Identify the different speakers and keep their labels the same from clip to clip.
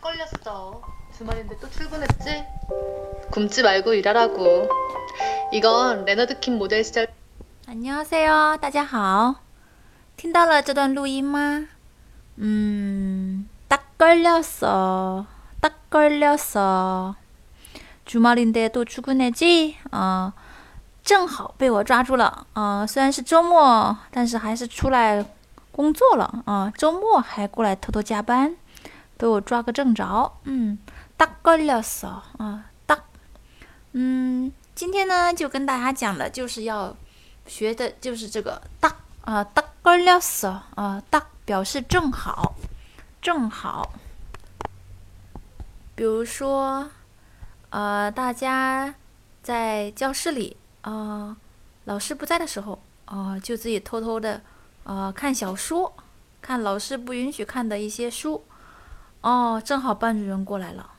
Speaker 1: 걸렸어. 주말인데 또 출근했지? 굶지 말고 일하라고. 이건 레너드 킴 모델 시절
Speaker 2: 안녕하세요，大家好，听到了这段录音吗？嗯，딱걸렸어딱걸렸어주말인데또출근했지啊，正好被我抓住了啊！虽然是周末，但是还是出来工作了啊！周末还过来偷偷加班， 被我抓个正着。嗯，딱걸렸어啊，딱。嗯，今天呢，就跟大家讲的就是要学的就是这个딱啊，딱걸렸어啊，딱表示正好，正好。比如说，呃，大家在教室里啊、老师不在的时候啊、就自己偷偷的啊、看小说，看老师不允许看的一些书。 哦，正好班主任过来了，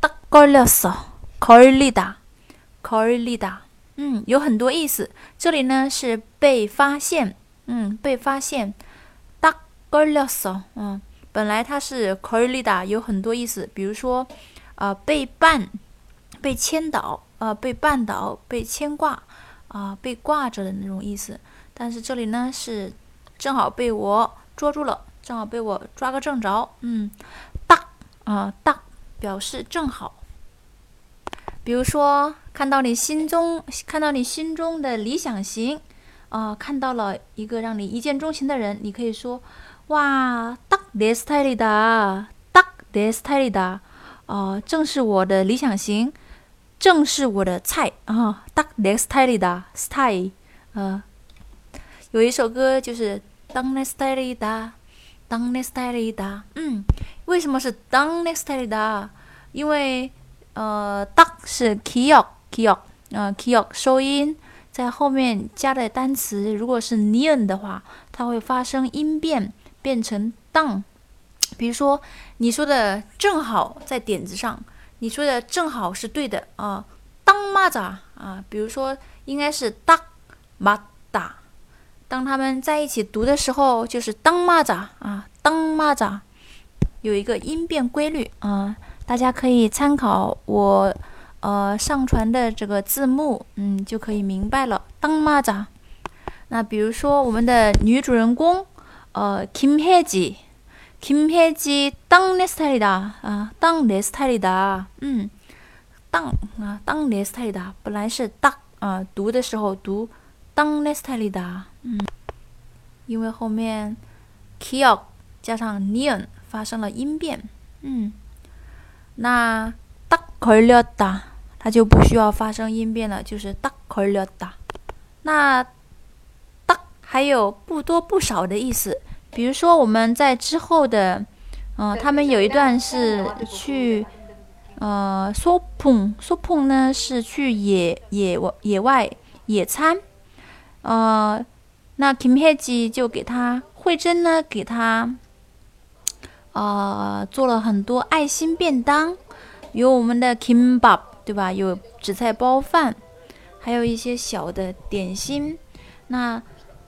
Speaker 2: 딱걸렸어걸리다걸리다。嗯，有很多意思。这里呢是被发现，嗯，被发现。딱걸렸어，嗯，本来它是걸리다，有很多意思，比如说，呃，被绊、被牵倒，呃，被绊倒、被牵挂，啊、被挂着的那种意思。但是这里呢是正好被我捉住了，正好被我抓个正着，嗯，딱 啊，딱表示正好。比如说，看到你心中看到你心中的理想型，啊、看到了一个让你一见钟情的人，你可以说，哇，딱내스타일이다，딱내스타일이다，哦，正是我的理想型，正是我的菜啊，딱내스타일이다，style，呃，有一首歌就是当내스타일이다，当내스타일이다，嗯， 为什么是当 nextida？因为呃，当是 kyok kyok 啊 kyok 收音，在后面加的单词如果是 neon 的话，它会发生音变，变成当。比如说你说的正好在点子上，你说的正好是对的啊。当蚂蚱啊，比如说应该是当马打，当他们在一起读的时候，就是当蚂蚱啊，当蚂蚱。有一个音变规律啊。大家可以参考我呃上传的这个字幕，嗯，就可以明白了。当蚂蚱。那比如说我们的女主人公，呃，김혜지김혜지当내스타일이다啊，当내스타일이다，嗯，当啊，当내스타일이다，本来是딱啊，读的时候读当내스타일이다，嗯，因为后面 kiok 加上 nion 发生了音变，嗯。那딱걸렸다，它就不需要发生音变了，就是딱걸렸다。那딱还有不多不少的意思，比如说我们在之后的，嗯、他们有一段是去，呃，소풍소풍呢是去野野野外野餐，呃，那김혜지就给他慧珍呢给他。 呃，做了很多爱心便当，有我们的 kimbap，对吧？有紫菜包饭，还有一些小的点心。那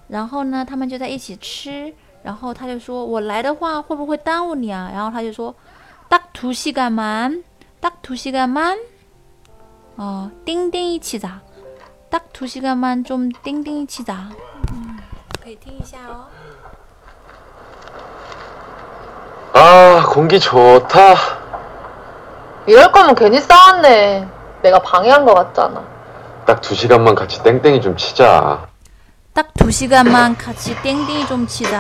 Speaker 2: 然后呢，他们就在一起吃。然后他就说：“我来的话会不会耽误你啊？”然后他就说：“딱두시간만딱두시간만哦，丁丁一起咋？딱두시간만좀丁丁一起咋？嗯，可以听一下哦。
Speaker 3: 공기 좋다.
Speaker 1: 이럴 거면 괜히 싸웠네. 내가 방해한 거 같잖아.
Speaker 3: 딱 두 시간만 같이 땡땡이 좀 치자.
Speaker 2: 딱 두 시간만 같이 땡땡이 좀 치자.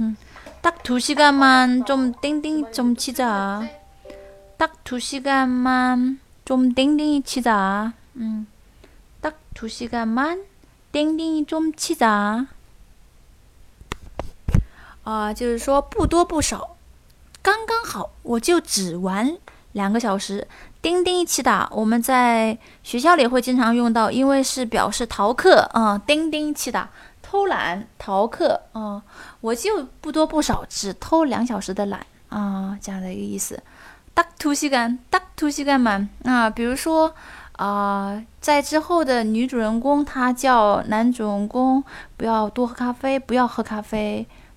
Speaker 2: 음, 딱두 시간만 좀 땡땡이 좀 치자. 딱 두 시간만 좀 땡땡이 치자. 음, 딱두 시간만 땡땡이 좀 치자. 啊、就是说不多不少， 刚刚好，我就只玩两个小时。钉钉一起打，我们在学校里会经常用到，因为是表示逃课啊。钉钉一起打，偷懒逃课啊。我就不多不少，只偷两小时的懒啊，这样的一个意思。딱두시간딱두시간만啊，比如说啊、在之后的女主人公她叫男主人公不要多喝咖啡，不要喝咖啡。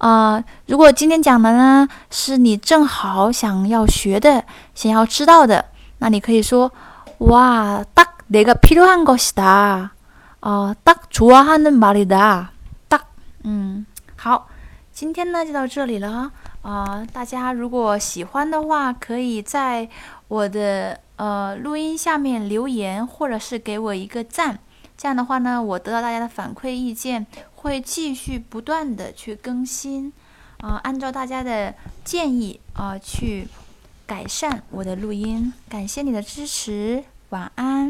Speaker 2: 啊，如果今天讲的呢，是你正好想要学的、想要知道的，那你可以说哇，딱내가필요한것이 다。 哦，딱좋아하는말이 다。 딱， 嗯，好，今天呢就到这里了。啊，大家如果喜欢的话，可以在我的呃录音下面留言，或者是给我一个赞。这样的话呢，我得到大家的反馈意见。 会继续不断的去更新，啊，按照大家的建议啊去改善我的录音。感谢你的支持，晚安。